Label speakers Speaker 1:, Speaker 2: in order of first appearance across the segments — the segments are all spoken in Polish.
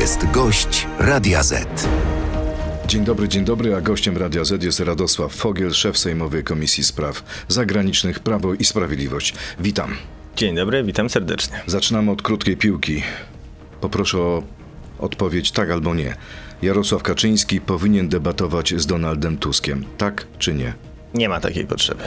Speaker 1: jest gość Radia Z.
Speaker 2: Dzień dobry, dzień dobry, a gościem Radia Z jest Radosław Fogiel, szef Sejmowej Komisji Spraw Zagranicznych Prawo i Sprawiedliwość. Witam.
Speaker 3: Dzień dobry, witam serdecznie.
Speaker 2: Zaczynamy od krótkiej piłki. Poproszę o odpowiedź tak albo nie. Jarosław Kaczyński powinien debatować z Donaldem Tuskiem. Tak czy nie?
Speaker 3: Nie ma takiej potrzeby.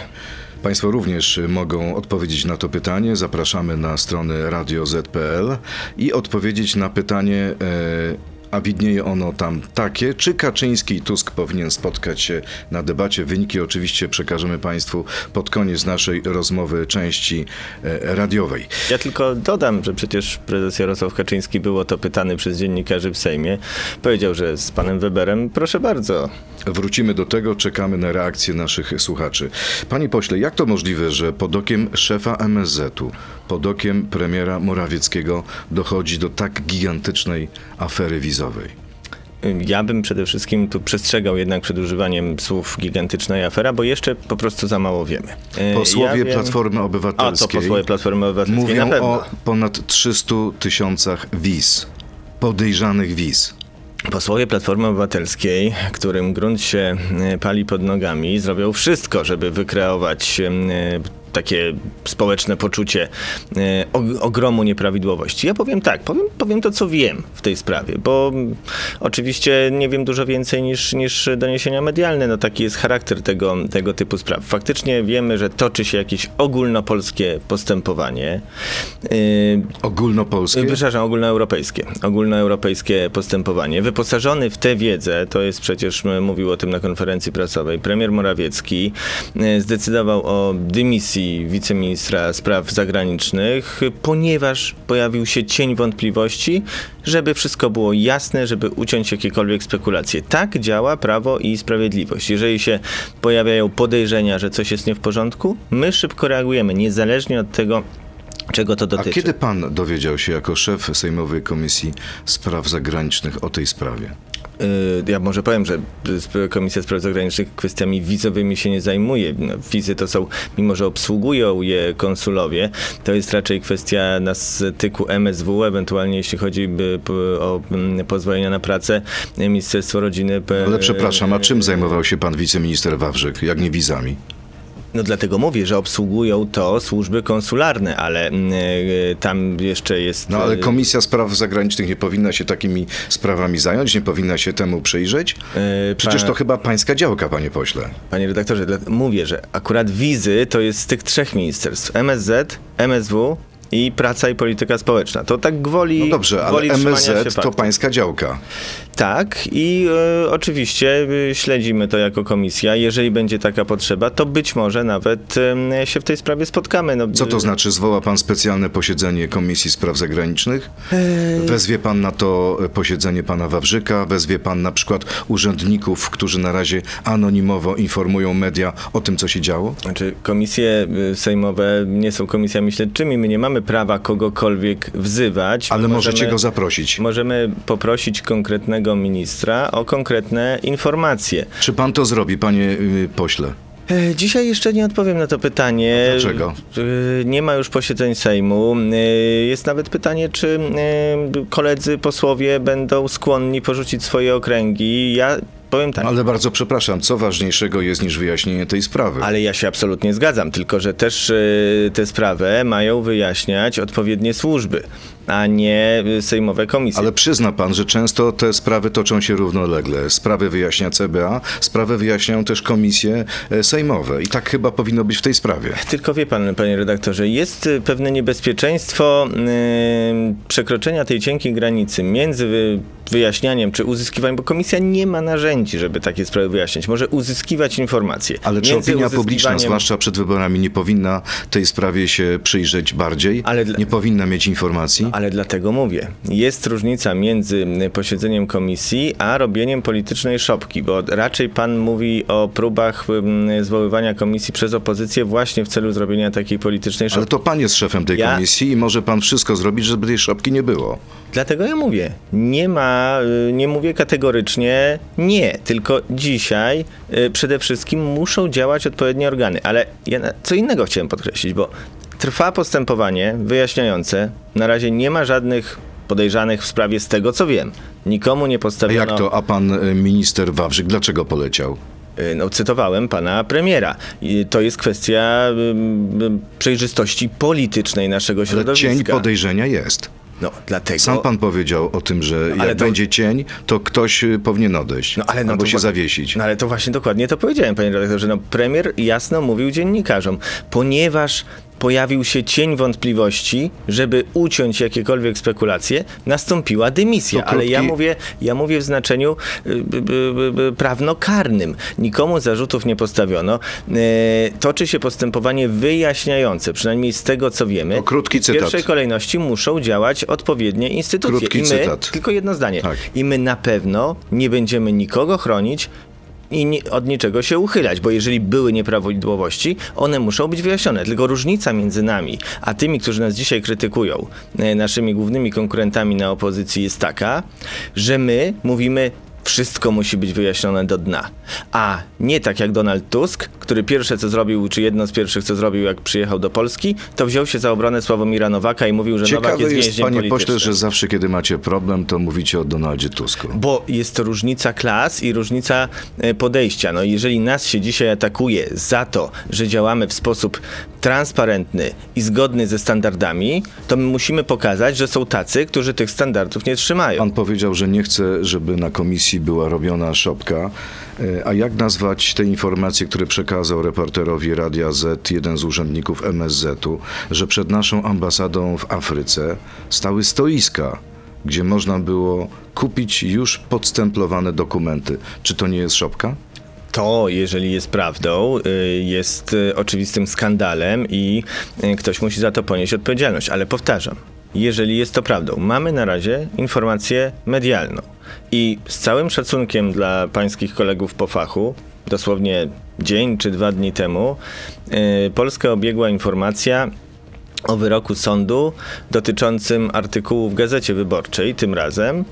Speaker 2: Państwo również mogą odpowiedzieć na to pytanie. Zapraszamy na stronę radioz.pl i odpowiedzieć na pytanie. E, a widnieje ono tam takie, czy Kaczyński i Tusk powinien spotkać się na debacie. Wyniki oczywiście przekażemy Państwu pod koniec naszej rozmowy części e, radiowej.
Speaker 3: Ja tylko dodam, że przecież prezes Jarosław Kaczyński był o to pytany przez dziennikarzy w Sejmie. Powiedział, że z panem Weberem, proszę bardzo.
Speaker 2: Wrócimy do tego, czekamy na reakcję naszych słuchaczy. Panie pośle, jak to możliwe, że pod okiem szefa MSZ-u, pod okiem premiera Morawieckiego dochodzi do tak gigantycznej afery wizowej?
Speaker 3: Ja bym przede wszystkim tu przestrzegał jednak przed używaniem słów gigantycznej afera, bo jeszcze po prostu za mało wiemy. E,
Speaker 2: Posłowie
Speaker 3: ja wiem...
Speaker 2: Platformy
Speaker 3: A
Speaker 2: Obywatelskiej
Speaker 3: to posłowie Platformy Obywatelskiej
Speaker 2: mówią
Speaker 3: na pewno.
Speaker 2: o ponad 300 tysiącach wiz, podejrzanych wiz.
Speaker 3: Posłowie Platformy Obywatelskiej, którym grunt się e, pali pod nogami, zrobią wszystko, żeby wykreować e, takie społeczne poczucie e, ogromu nieprawidłowości. Ja powiem tak, powiem, powiem to, co wiem w tej sprawie, bo oczywiście nie wiem dużo więcej niż, niż doniesienia medialne. No taki jest charakter tego, tego typu spraw. Faktycznie wiemy, że toczy się jakieś ogólnopolskie postępowanie.
Speaker 2: Ogólnopolskie?
Speaker 3: Przepraszam, ogólnoeuropejskie. Ogólnoeuropejskie postępowanie. Wyposażony w tę wiedzę, to jest przecież, mówił o tym na konferencji prasowej, premier Morawiecki zdecydował o dymisji wiceministra spraw zagranicznych, ponieważ pojawił się cień wątpliwości, żeby wszystko było jasne, żeby uciąć jakiekolwiek spekulacje. Tak działa prawo i sprawiedliwość. Jeżeli się pojawiają podejrzenia, że coś jest nie w porządku, my szybko reagujemy, niezależnie od tego, czego to dotyczy.
Speaker 2: A kiedy pan dowiedział się jako szef Sejmowej Komisji Spraw Zagranicznych o tej sprawie?
Speaker 3: Ja może powiem, że Komisja Spraw Zagranicznych kwestiami wizowymi się nie zajmuje. No, wizy to są, mimo że obsługują je konsulowie, to jest raczej kwestia na styku MSW, ewentualnie jeśli chodzi o pozwolenia na pracę, Ministerstwo Rodziny.
Speaker 2: Ale przepraszam, a czym zajmował się pan wiceminister Wawrzyk, jak nie wizami?
Speaker 3: No dlatego mówię, że obsługują to służby konsularne, ale y, tam jeszcze jest...
Speaker 2: No ale Komisja Spraw Zagranicznych nie powinna się takimi sprawami zająć, nie powinna się temu przyjrzeć? Yy, Przecież to chyba pańska działka, panie pośle.
Speaker 3: Panie redaktorze, mówię, że akurat wizy to jest z tych trzech ministerstw. MSZ, MSW i praca i polityka społeczna. To tak gwoli.
Speaker 2: No dobrze, ale MSZ to pańska działka.
Speaker 3: Tak i e, oczywiście e, śledzimy to jako komisja. Jeżeli będzie taka potrzeba, to być może nawet e, się w tej sprawie spotkamy. No,
Speaker 2: Co to znaczy? Zwoła pan specjalne posiedzenie Komisji Spraw Zagranicznych? Wezwie pan na to posiedzenie pana Wawrzyka? Wezwie pan na przykład urzędników, którzy na razie anonimowo informują media o tym, co się działo?
Speaker 3: Znaczy, komisje sejmowe nie są komisjami śledczymi. My nie mamy prawa kogokolwiek wzywać.
Speaker 2: Ale możemy, możecie go zaprosić.
Speaker 3: Możemy poprosić konkretnego ministra o konkretne informacje.
Speaker 2: Czy pan to zrobi, panie yy, pośle?
Speaker 3: E, dzisiaj jeszcze nie odpowiem na to pytanie.
Speaker 2: Dlaczego?
Speaker 3: E, nie ma już posiedzeń Sejmu. E, jest nawet pytanie, czy koledzy posłowie będą skłonni porzucić swoje okręgi. Ja powiem tak.
Speaker 2: Ale bardzo przepraszam, co ważniejszego jest niż wyjaśnienie tej sprawy?
Speaker 3: Ale ja się absolutnie zgadzam, tylko że też tę sprawę mają wyjaśniać odpowiednie służby a nie sejmowe komisje.
Speaker 2: Ale przyzna pan, że często te sprawy toczą się równolegle. Sprawy wyjaśnia CBA, sprawy wyjaśniają też komisje e, sejmowe i tak chyba powinno być w tej sprawie.
Speaker 3: Tylko wie pan, panie redaktorze, jest e, pewne niebezpieczeństwo yy, przekroczenia tej cienkiej granicy między wyjaśnianiem czy uzyskiwaniem, bo komisja nie ma narzędzi, żeby takie sprawy wyjaśniać. Może uzyskiwać informacje.
Speaker 2: Ale czy opinia publiczna, zwłaszcza przed wyborami, nie powinna tej sprawie się przyjrzeć bardziej? Ale Nie powinna mieć informacji?
Speaker 3: ale dlatego mówię. Jest różnica między posiedzeniem komisji, a robieniem politycznej szopki, bo raczej pan mówi o próbach zwoływania komisji przez opozycję właśnie w celu zrobienia takiej politycznej szopki.
Speaker 2: Ale to pan jest szefem tej ja... komisji i może pan wszystko zrobić, żeby tej szopki nie było.
Speaker 3: Dlatego ja mówię, nie ma, y, nie mówię kategorycznie nie, tylko dzisiaj y, przede wszystkim muszą działać odpowiednie organy. Ale ja co innego chciałem podkreślić, bo Trwa postępowanie wyjaśniające. Na razie nie ma żadnych podejrzanych w sprawie z tego, co wiem. Nikomu nie
Speaker 2: A
Speaker 3: postawiono...
Speaker 2: jak to, a pan e, minister Wawrzyk dlaczego poleciał?
Speaker 3: Y, No, cytowałem pana premiera. I to jest kwestia przejrzystości politycznej naszego
Speaker 2: Ale
Speaker 3: środowiska.
Speaker 2: cień podejrzenia jest.
Speaker 3: No, dlatego...
Speaker 2: Sam pan powiedział o tym, że jak
Speaker 3: Ale to-
Speaker 2: będzie cień, to ktoś y, powinien odejść
Speaker 3: No, ale no
Speaker 2: albo
Speaker 3: to
Speaker 2: się zawiesić.
Speaker 3: No ale to właśnie dokładnie to powiedziałem, panie redaktorze. No, premier jasno mówił dziennikarzom, ponieważ pojawił się cień wątpliwości, żeby uciąć jakiekolwiek spekulacje, nastąpiła dymisja.
Speaker 2: To
Speaker 3: Ale ja
Speaker 2: krótki-
Speaker 3: mówię, ja mówię w znaczeniu y, y, y, y, prawnokarnym. Nikomu zarzutów nie postawiono. E, toczy się postępowanie wyjaśniające, przynajmniej z tego, co wiemy.
Speaker 2: To krótki
Speaker 3: w
Speaker 2: cytat.
Speaker 3: pierwszej kolejności muszą działać odpowiednie instytucje.
Speaker 2: Krótki
Speaker 3: I my,
Speaker 2: cytat.
Speaker 3: tylko jedno zdanie.
Speaker 2: Tak.
Speaker 3: I my na pewno nie będziemy nikogo chronić i od niczego się uchylać, bo jeżeli były nieprawidłowości, one muszą być wyjaśnione. Tylko różnica między nami, a tymi, którzy nas dzisiaj krytykują, e, naszymi głównymi konkurentami na opozycji jest taka, że my mówimy wszystko musi być wyjaśnione do dna. A nie tak jak Donald Tusk, który pierwsze co zrobił, czy jedno z pierwszych co zrobił, jak przyjechał do Polski, to wziął się za obronę Sławomira Nowaka i mówił, że Nowak
Speaker 2: Ciekawe
Speaker 3: jest
Speaker 2: jest,
Speaker 3: więźniem
Speaker 2: panie
Speaker 3: politycznym.
Speaker 2: pośle, że zawsze, kiedy macie problem, to mówicie o Donaldzie Tusku.
Speaker 3: Bo jest to różnica klas i różnica e, podejścia. No jeżeli nas się dzisiaj atakuje za to, że działamy w sposób transparentny i zgodny ze standardami, to my musimy pokazać, że są tacy, którzy tych standardów nie trzymają.
Speaker 2: Pan powiedział, że nie chce, żeby na komisji była robiona szopka. E, A jak nazwać te informacje, które przekazał reporterowi Radia Z jeden z urzędników MSZ-u, że przed naszą ambasadą w Afryce stały stoiska, gdzie można było kupić już podstemplowane dokumenty. Czy to nie jest szopka?
Speaker 3: To, jeżeli jest prawdą, y, jest y, oczywistym skandalem i y, ktoś musi za to ponieść odpowiedzialność. Ale powtarzam, jeżeli jest to prawdą, mamy na razie informację medialną. I z całym szacunkiem dla pańskich kolegów po fachu, dosłownie dzień czy dwa dni temu, y, Polskę obiegła informacja o wyroku sądu dotyczącym artykułu w Gazecie Wyborczej, tym razem,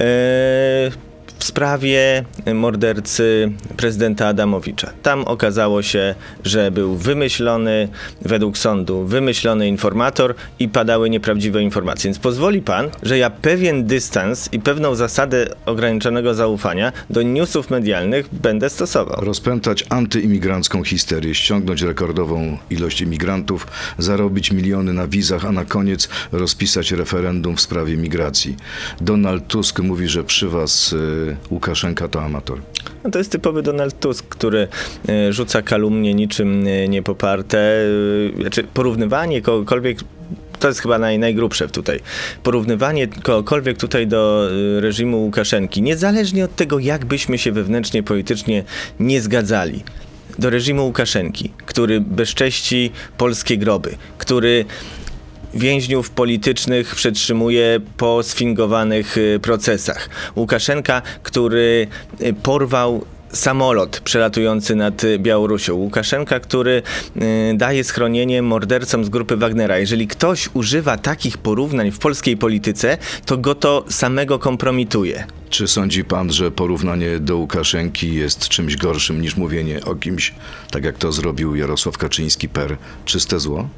Speaker 3: e, w sprawie mordercy prezydenta Adamowicza. Tam okazało się, że był wymyślony, według sądu, wymyślony informator i padały nieprawdziwe informacje. Więc pozwoli pan, że ja pewien dystans i pewną zasadę ograniczonego zaufania do newsów medialnych będę stosował.
Speaker 2: Rozpętać antyimigrancką histerię, ściągnąć rekordową ilość imigrantów, zarobić miliony na wizach, a na koniec rozpisać referendum w sprawie migracji. Donald Tusk mówi, że przy was y, Łukaszenka to amator.
Speaker 3: No to jest typowy Donald Tusk, który e, rzuca kalumnie niczym e, niepoparte. e, Znaczy porównywanie kogokolwiek to jest chyba naj, najgrubsze tutaj. Porównywanie kogokolwiek tutaj do reżimu Łukaszenki, niezależnie od tego, jak byśmy się wewnętrznie, politycznie nie zgadzali, do reżimu Łukaszenki, który bezcześci polskie groby, który więźniów politycznych przetrzymuje po sfingowanych y, procesach. Łukaszenka, który y, porwał samolot przelatujący nad y, Białorusią. Łukaszenka, który daje schronienie mordercom z grupy Wagnera. Jeżeli ktoś używa takich porównań w polskiej polityce, to go to samego kompromituje.
Speaker 2: Czy sądzi pan, że porównanie do Łukaszenki jest czymś gorszym niż mówienie o kimś, tak jak to zrobił Jarosław Kaczyński per czyste zło?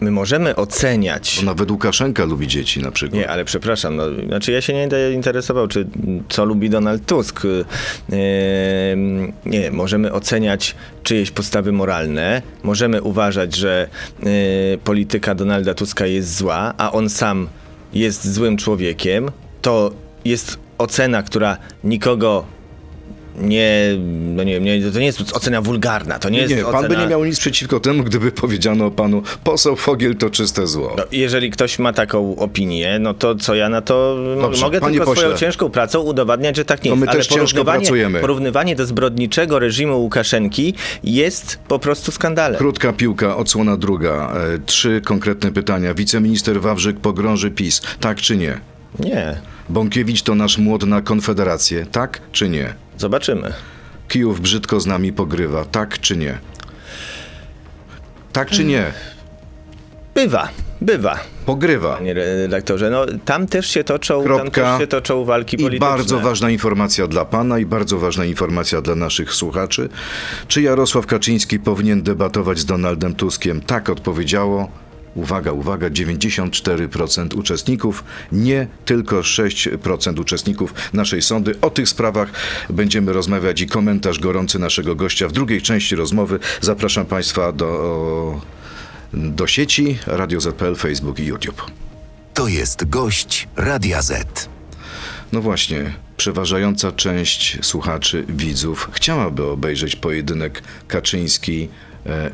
Speaker 3: My możemy oceniać.
Speaker 2: Bo nawet Łukaszenka lubi dzieci na przykład.
Speaker 3: Nie, ale przepraszam, no, znaczy ja się nie będę interesował, czy co lubi Donald Tusk. Yy, nie, możemy oceniać czyjeś postawy moralne, możemy uważać, że yy, polityka Donalda Tuska jest zła, a on sam jest złym człowiekiem. To jest ocena, która nikogo nie, no nie, nie, to nie jest ocena wulgarna, to nie,
Speaker 2: Nie,
Speaker 3: jest
Speaker 2: nie, pan
Speaker 3: ocena...
Speaker 2: by nie miał nic przeciwko temu, gdyby powiedziano panu, poseł Fogiel to czyste zło.
Speaker 3: No, jeżeli ktoś ma taką opinię, no to co ja na to
Speaker 2: Dobrze,
Speaker 3: mogę tylko swoją
Speaker 2: pośle.
Speaker 3: ciężką pracą udowadniać, że tak nie
Speaker 2: No
Speaker 3: jest.
Speaker 2: my
Speaker 3: Ale
Speaker 2: też ciężko pracujemy.
Speaker 3: porównywanie do zbrodniczego reżimu Łukaszenki jest po prostu skandalem.
Speaker 2: Krótka piłka, odsłona druga. E, trzy konkretne pytania. Wiceminister Wawrzyk pogrąży PiS, tak czy nie?
Speaker 3: Nie,
Speaker 2: Bąkiewicz to nasz młot na Konfederację, tak czy nie?
Speaker 3: Zobaczymy.
Speaker 2: Kijów brzydko z nami pogrywa, tak czy nie? Tak czy nie?
Speaker 3: Bywa, bywa,
Speaker 2: Pogrywa.
Speaker 3: panie redaktorze. No, tam też się toczą, tam
Speaker 2: Kropka.
Speaker 3: też się toczą walki
Speaker 2: I
Speaker 3: polityczne.
Speaker 2: bardzo ważna informacja dla pana i bardzo ważna informacja dla naszych słuchaczy. Czy Jarosław Kaczyński powinien debatować z Donaldem Tuskiem? Tak odpowiedziało Uwaga, uwaga, 94% uczestników, nie tylko 6% uczestników naszej sądy. O tych sprawach będziemy rozmawiać i komentarz gorący naszego gościa w drugiej części rozmowy. Zapraszam Państwa do, do sieci Radio ZPL, Facebook i YouTube.
Speaker 1: To jest gość Radia Z.
Speaker 2: No właśnie, przeważająca część słuchaczy, widzów chciałaby obejrzeć pojedynek Kaczyński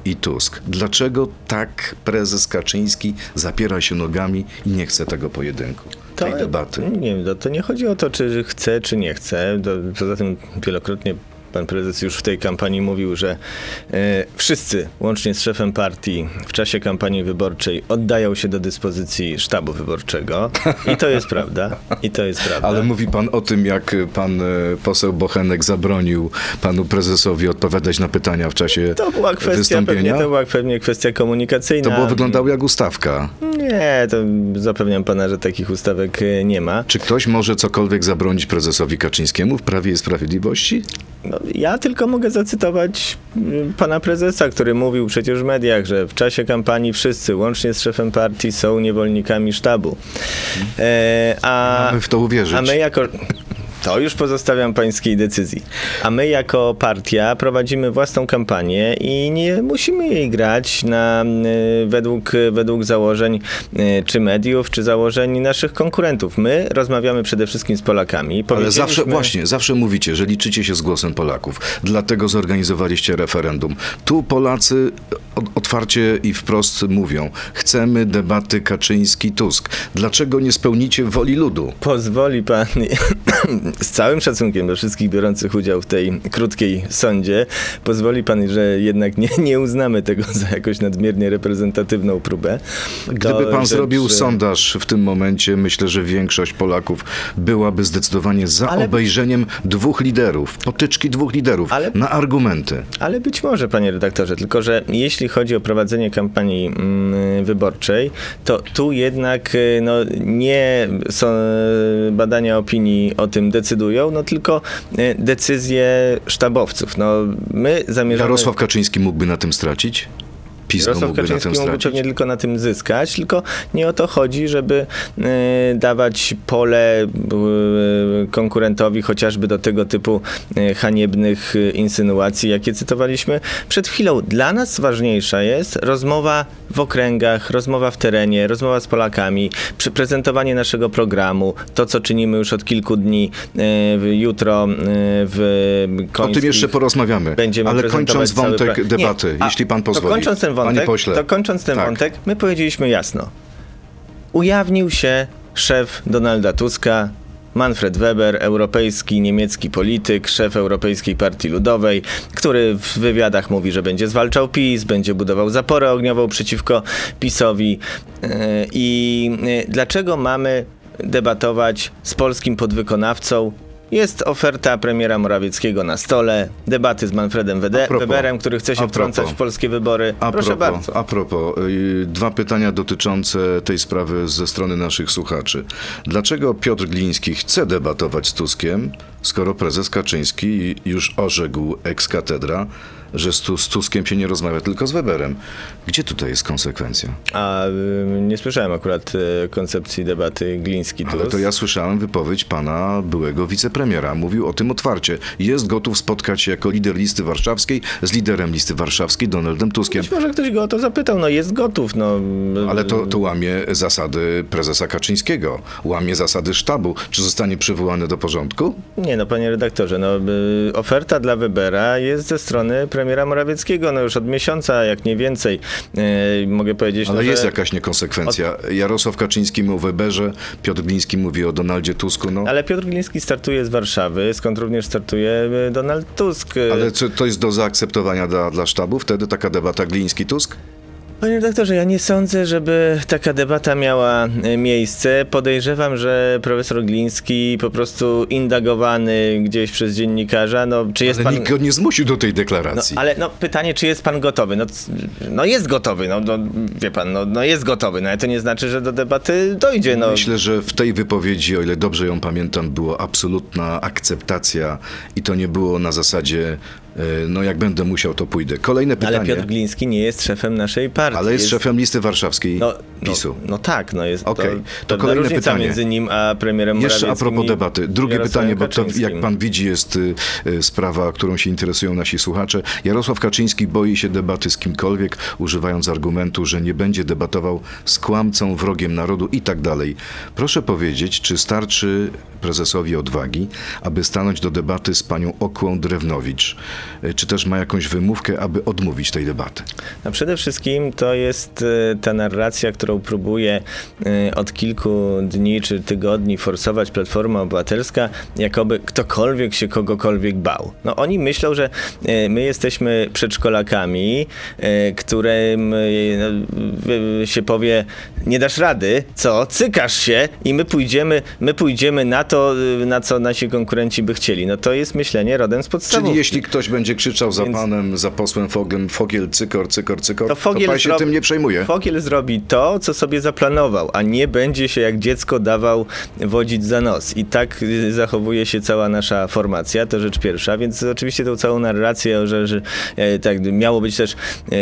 Speaker 2: i Tusk. Dlaczego tak prezes Kaczyński zapiera się nogami i nie chce tego pojedynku, tej debaty?
Speaker 3: Nie wiem, to, to nie chodzi o to, czy chce, czy nie chce. To, poza tym wielokrotnie pan prezes już w tej kampanii mówił, że e, wszyscy, łącznie z szefem partii, w czasie kampanii wyborczej oddają się do dyspozycji sztabu wyborczego. I to jest prawda. I to jest prawda.
Speaker 2: Ale mówi pan o tym, jak pan e, poseł Bochenek zabronił panu prezesowi odpowiadać na pytania w czasie
Speaker 3: to była kwestia, pewnie,
Speaker 2: wystąpienia?
Speaker 3: to była pewnie kwestia komunikacyjna.
Speaker 2: To było wyglądało jak ustawka.
Speaker 3: Nie, to zapewniam pana, że takich ustawek e, nie ma.
Speaker 2: Czy ktoś może cokolwiek zabronić prezesowi Kaczyńskiemu w Prawie i Sprawiedliwości?
Speaker 3: No, ja tylko mogę zacytować y, pana prezesa, który mówił przecież w mediach, że w czasie kampanii wszyscy, łącznie z szefem partii, są niewolnikami sztabu. E, a,
Speaker 2: Mamy w to uwierzyć.
Speaker 3: a my jako. To już pozostawiam pańskiej decyzji. A my jako partia prowadzimy własną kampanię i nie musimy jej grać na, y, według, według założeń y, czy mediów, czy założeń naszych konkurentów. My rozmawiamy przede wszystkim z Polakami.
Speaker 2: Ale zawsze, właśnie, zawsze mówicie, że liczycie się z głosem Polaków. Dlatego zorganizowaliście referendum. Tu Polacy otwarcie i wprost mówią, chcemy debaty Kaczyński-Tusk. Dlaczego nie spełnicie woli ludu?
Speaker 3: Pozwoli pan, z całym szacunkiem do wszystkich biorących udział w tej krótkiej sądzie, pozwoli pan, że jednak nie, nie uznamy tego za jakoś nadmiernie reprezentatywną próbę.
Speaker 2: Gdyby pan
Speaker 3: rzecz,
Speaker 2: zrobił
Speaker 3: że-
Speaker 2: sondaż w tym momencie, myślę, że większość Polaków byłaby zdecydowanie za
Speaker 3: Ale-
Speaker 2: obejrzeniem dwóch liderów, potyczki dwóch liderów,
Speaker 3: Ale-
Speaker 2: na argumenty.
Speaker 3: Ale być może, panie redaktorze, tylko że jeśli chodzi o prowadzenie kampanii mm, wyborczej, to tu jednak y, no, nie są y, badania opinii o tym decydują, no tylko y, decyzje sztabowców. No, my zamierzamy...
Speaker 2: Jarosław Kaczyński mógłby na tym stracić? PiS
Speaker 3: Jarosław
Speaker 2: mógłby na
Speaker 3: Kaczyński
Speaker 2: tym
Speaker 3: mógłby pewnie tylko na tym zyskać, tylko nie o to chodzi, żeby e, dawać pole e, konkurentowi chociażby do tego typu e, haniebnych insynuacji, jakie cytowaliśmy przed chwilą. Dla nas ważniejsza jest rozmowa w okręgach, rozmowa w terenie, rozmowa z Polakami, prezentowanie naszego programu, to co czynimy już od kilku dni, w- jutro w
Speaker 2: O tym jeszcze porozmawiamy.
Speaker 3: Będziemy
Speaker 2: Ale kończąc wątek
Speaker 3: pra-
Speaker 2: debaty,
Speaker 3: Nie,
Speaker 2: jeśli pan pozwoli.
Speaker 3: Kończąc ten wątek, to kończąc ten
Speaker 2: Tak.
Speaker 3: wątek, my powiedzieliśmy jasno. Ujawnił się szef Donalda Tuska, Manfred Weber, europejski, niemiecki polityk, szef Europejskiej Partii Ludowej, który w wywiadach mówi, że będzie zwalczał PiS, będzie budował zaporę ogniową przeciwko PiSowi. Yy, I yy, dlaczego mamy debatować z polskim podwykonawcą? Jest oferta premiera Morawieckiego na stole, debaty z Manfredem Wede-
Speaker 2: propos,
Speaker 3: Weberem, który chce się wtrącać w polskie wybory.
Speaker 2: A
Speaker 3: Proszę
Speaker 2: propos,
Speaker 3: bardzo.
Speaker 2: A propos, y, dwa pytania dotyczące tej sprawy ze strony naszych słuchaczy. Dlaczego Piotr Gliński chce debatować z Tuskiem, skoro prezes Kaczyński już orzekł ex cathedra, że z, Tu- z Tuskiem się nie rozmawia, tylko z Weberem? Gdzie tutaj jest konsekwencja?
Speaker 3: A y, nie słyszałem akurat y, koncepcji debaty Gliński-Tusk.
Speaker 2: Ale to ja słyszałem wypowiedź pana byłego wicepremiera. Mówił o tym otwarcie. Jest gotów spotkać się jako lider listy warszawskiej z liderem listy warszawskiej Donaldem Tuskiem.
Speaker 3: Być może ktoś go o to zapytał, no jest gotów, no.
Speaker 2: Ale to, to łamie zasady prezesa Kaczyńskiego, łamie zasady sztabu. Czy zostanie przywołany do porządku?
Speaker 3: Nie no, panie redaktorze, no y, oferta dla Webera jest ze strony premiera Morawieckiego, no już od miesiąca, jak nie więcej. Y, mogę powiedzieć,
Speaker 2: Ale
Speaker 3: no,
Speaker 2: jest
Speaker 3: że...
Speaker 2: jakaś niekonsekwencja. Jarosław Kaczyński mówi o Weberze, Piotr Gliński mówi o Donaldzie Tusku. No.
Speaker 3: Ale Piotr Gliński startuje z Warszawy, skąd również startuje y, Donald Tusk.
Speaker 2: Ale czy to jest do zaakceptowania dla, dla sztabu? Wtedy taka debata Gliński-Tusk?
Speaker 3: Panie redaktorze, ja nie sądzę, żeby taka debata miała e, miejsce. Podejrzewam, że profesor Gliński po prostu indagowany gdzieś przez dziennikarza, no czy jest
Speaker 2: Ale
Speaker 3: pan...
Speaker 2: nikt go nie zmusił do tej
Speaker 3: No,
Speaker 2: deklaracji.
Speaker 3: ale no, pytanie, czy jest pan gotowy? No, no jest gotowy, no, no wie pan, no, no jest gotowy, no ale to nie znaczy, że do debaty dojdzie, no.
Speaker 2: Myślę, że w tej wypowiedzi, o ile dobrze ją pamiętam, była absolutna akceptacja i to nie było na zasadzie No jak będę musiał, to pójdę. Kolejne pytanie.
Speaker 3: Ale Piotr Gliński nie jest szefem naszej partii.
Speaker 2: Ale jest, szefem listy warszawskiej
Speaker 3: no,
Speaker 2: PiSu.
Speaker 3: No, no tak, no jest
Speaker 2: Okej,
Speaker 3: to,
Speaker 2: to kolejne
Speaker 3: różnica
Speaker 2: pytanie.
Speaker 3: między nim a premierem
Speaker 2: Jeszcze a propos debaty. Drugie pytanie, bo to jak pan widzi jest y, y, sprawa, którą się interesują nasi słuchacze. Jarosław Kaczyński boi się debaty z kimkolwiek, używając argumentu, że nie będzie debatował z kłamcą, wrogiem narodu i tak dalej. Proszę powiedzieć, czy starczy prezesowi odwagi, aby stanąć do debaty z panią Okłą Drewnowicz? Y, Czy też ma jakąś wymówkę, aby odmówić tej debaty?
Speaker 3: No przede wszystkim to jest e, ta narracja, którą próbuje e, od kilku dni czy tygodni forsować Platforma Obywatelska, jakoby ktokolwiek się kogokolwiek bał. No oni myślą, że e, my jesteśmy przedszkolakami, e, którym e, no, się powie, nie dasz rady, co, cykasz się i my pójdziemy, my pójdziemy na to, e, na co nasi konkurenci by chcieli. No to jest myślenie rodem z podstawówki.
Speaker 2: Czyli jeśli ktoś będzie krzyczał za
Speaker 3: Więc-
Speaker 2: panem, za posłem Fogiem, Fogiel, cykor, cykor, cykor,
Speaker 3: To
Speaker 2: to,
Speaker 3: Fogiel
Speaker 2: pan się
Speaker 3: zrobi-
Speaker 2: tym nie przejmuje?
Speaker 3: Fogiel zrobi to, co sobie zaplanował, a nie będzie się jak dziecko dawał wodzić za nos. I tak y, zachowuje się cała nasza formacja, to rzecz pierwsza, więc oczywiście tą całą narrację, że, że e, tak miało być też e,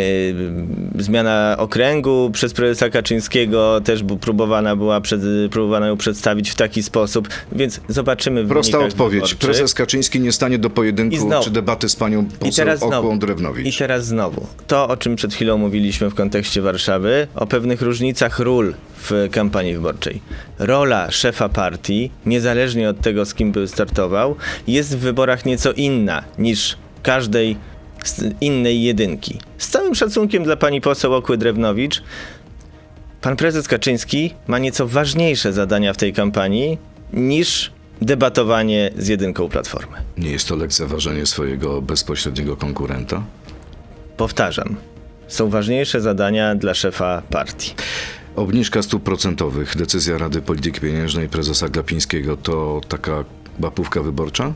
Speaker 3: zmiana okręgu przez prezesa Kaczyńskiego, też próbowana była przed, próbowano ją przedstawić w taki sposób, więc zobaczymy w
Speaker 2: Prosta odpowiedź.
Speaker 3: wyborczych.
Speaker 2: Prezes Kaczyński nie stanie do pojedynku
Speaker 3: znowu.
Speaker 2: czy debaty z panią
Speaker 3: I
Speaker 2: poseł
Speaker 3: teraz
Speaker 2: Okłą
Speaker 3: znowu. I
Speaker 2: Drewnowicz.
Speaker 3: teraz znowu. To, o czym przed chwilą mówiliśmy w kontekście Warszawy, o pewnych różnicach ról w kampanii wyborczej. Rola szefa partii, niezależnie od tego, z kim by startował, jest w wyborach nieco inna niż każdej innej jedynki. Z całym szacunkiem dla pani poseł Okły Drewnowicz, pan prezes Kaczyński ma nieco ważniejsze zadania w tej kampanii niż debatowanie z jedynką Platformy.
Speaker 2: Nie jest to lekceważenie swojego bezpośredniego konkurenta?
Speaker 3: Powtarzam, są ważniejsze zadania dla szefa partii.
Speaker 2: Obniżka stóp procentowych, decyzja Rady Polityki Pieniężnej prezesa Glapińskiego to taka łapówka wyborcza?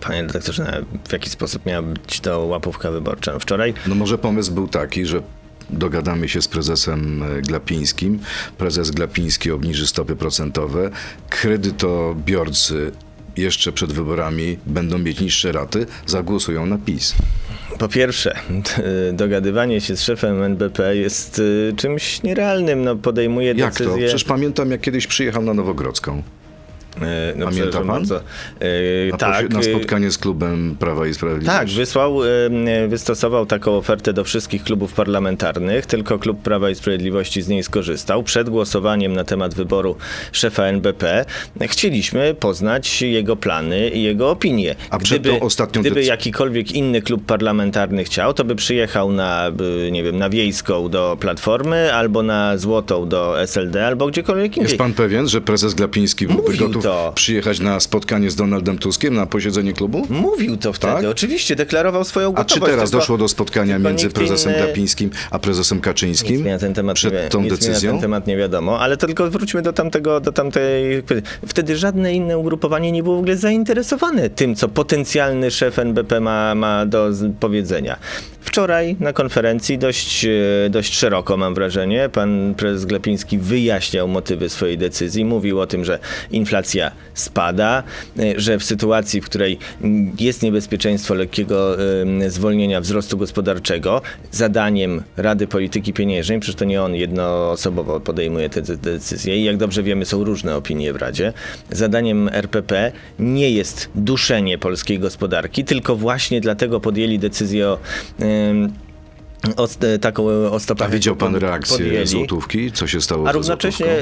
Speaker 3: Panie redaktorze, w jaki sposób miała być to łapówka wyborcza? Wczoraj
Speaker 2: No może pomysł był taki, że dogadamy się z prezesem e, Glapińskim, prezes Glapiński obniży stopy procentowe, kredytobiorcy jeszcze przed wyborami będą mieć niższe raty, zagłosują na PiS.
Speaker 3: po pierwsze, dogadywanie się z szefem NBP jest y, czymś nierealnym. No, podejmuje
Speaker 2: Jak to?
Speaker 3: decyzję.
Speaker 2: Przecież pamiętam, jak kiedyś przyjechał na Nowogrodzką.
Speaker 3: E, no,
Speaker 2: Pamięta pan?
Speaker 3: bardzo. E,
Speaker 2: Na,
Speaker 3: tak.
Speaker 2: na
Speaker 3: y,
Speaker 2: spotkanie z klubem Prawa i Sprawiedliwości.
Speaker 3: Tak, wysłał, wystosował taką ofertę do wszystkich klubów parlamentarnych, tylko klub Prawa i Sprawiedliwości z niej skorzystał. Przed głosowaniem na temat wyboru szefa NBP chcieliśmy poznać jego plany i jego opinie.
Speaker 2: A przed tą ostatnią
Speaker 3: gdyby jakikolwiek inny klub parlamentarny chciał, to by przyjechał na, nie wiem, na Wiejską do Platformy, albo na Złotą do SLD, albo gdziekolwiek indziej.
Speaker 2: Jest pan pewien, że prezes Glapiński byłby
Speaker 3: Mówił
Speaker 2: gotów
Speaker 3: to.
Speaker 2: przyjechać na spotkanie z Donaldem Tuskiem na posiedzenie klubu?
Speaker 3: Mówił to wtedy,
Speaker 2: Tak?
Speaker 3: oczywiście, deklarował swoją
Speaker 2: A
Speaker 3: gotowość.
Speaker 2: czy teraz
Speaker 3: tylko-
Speaker 2: doszło do spotkania między prezesem
Speaker 3: inny-
Speaker 2: Glapińskim a prezesem Kaczyńskim
Speaker 3: Nic na ten temat,
Speaker 2: przed
Speaker 3: nie,
Speaker 2: tą
Speaker 3: nic mi na
Speaker 2: decyzją?
Speaker 3: ten temat nie wiadomo, ale tylko wróćmy do tamtego, do tamtej. Wtedy żadne inne ugrupowanie nie było w ogóle zainteresowane tym, co potencjalny szef NBP ma, ma do powiedzenia. Wczoraj na konferencji dość, e, dość szeroko, mam wrażenie, pan prezes Glapiński wyjaśniał motywy swojej decyzji. Mówił o tym, że inflacja spada, e, że w sytuacji, w której jest niebezpieczeństwo lekkiego em, zwolnienia wzrostu gospodarczego, zadaniem Rady Polityki Pieniężnej, przecież to nie on jednoosobowo podejmuje te de- decyzje i jak dobrze wiemy, są różne opinie w Radzie, zadaniem RPP nie jest duszenie polskiej gospodarki, tylko właśnie dlatego podjęli decyzję o and o, st- taką o stopach
Speaker 2: A widział pan reakcję
Speaker 3: podjęli.
Speaker 2: złotówki? Co się stało
Speaker 3: A
Speaker 2: ze
Speaker 3: równocześnie, e,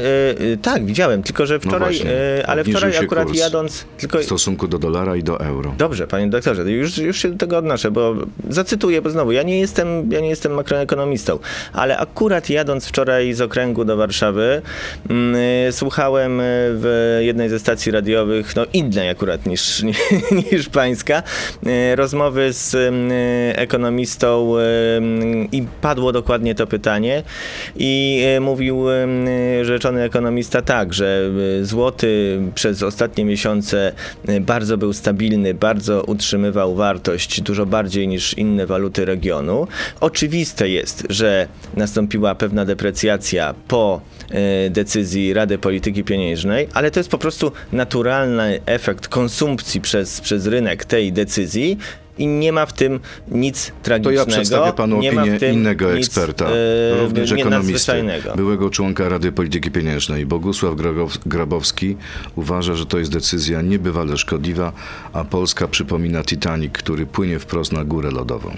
Speaker 3: e, tak, widziałem, tylko że wczoraj,
Speaker 2: właśnie,
Speaker 3: e, ale
Speaker 2: obniżył
Speaker 3: wczoraj akurat jadąc, tylko
Speaker 2: W stosunku do dolara i do euro.
Speaker 3: Dobrze, panie doktorze, już, już się do tego odnoszę, bo zacytuję, bo znowu, ja nie jestem, ja nie jestem makroekonomistą, ale akurat jadąc wczoraj z okręgu do Warszawy, mm, y, słuchałem y, w jednej ze stacji radiowych, no innej akurat niż, niż pańska, y, rozmowy z y, ekonomistą y, i padło dokładnie to pytanie i y, mówił y, rzeczony ekonomista tak, że y, złoty przez ostatnie miesiące bardzo był stabilny, bardzo utrzymywał wartość dużo bardziej niż inne waluty regionu. Oczywiste jest, że nastąpiła pewna deprecjacja po decyzji Rady Polityki Pieniężnej, ale to jest po prostu naturalny efekt konsumpcji przez, przez rynek tej decyzji i nie ma w tym nic
Speaker 2: To
Speaker 3: tragicznego.
Speaker 2: ja przedstawię panu opinię innego eksperta,
Speaker 3: e,
Speaker 2: również
Speaker 3: nie
Speaker 2: ekonomisty, byłego członka Rady Polityki Pieniężnej. Bogusław Grabowski uważa, że to jest decyzja niebywale szkodliwa, a Polska przypomina Titanic, który płynie wprost na górę lodową.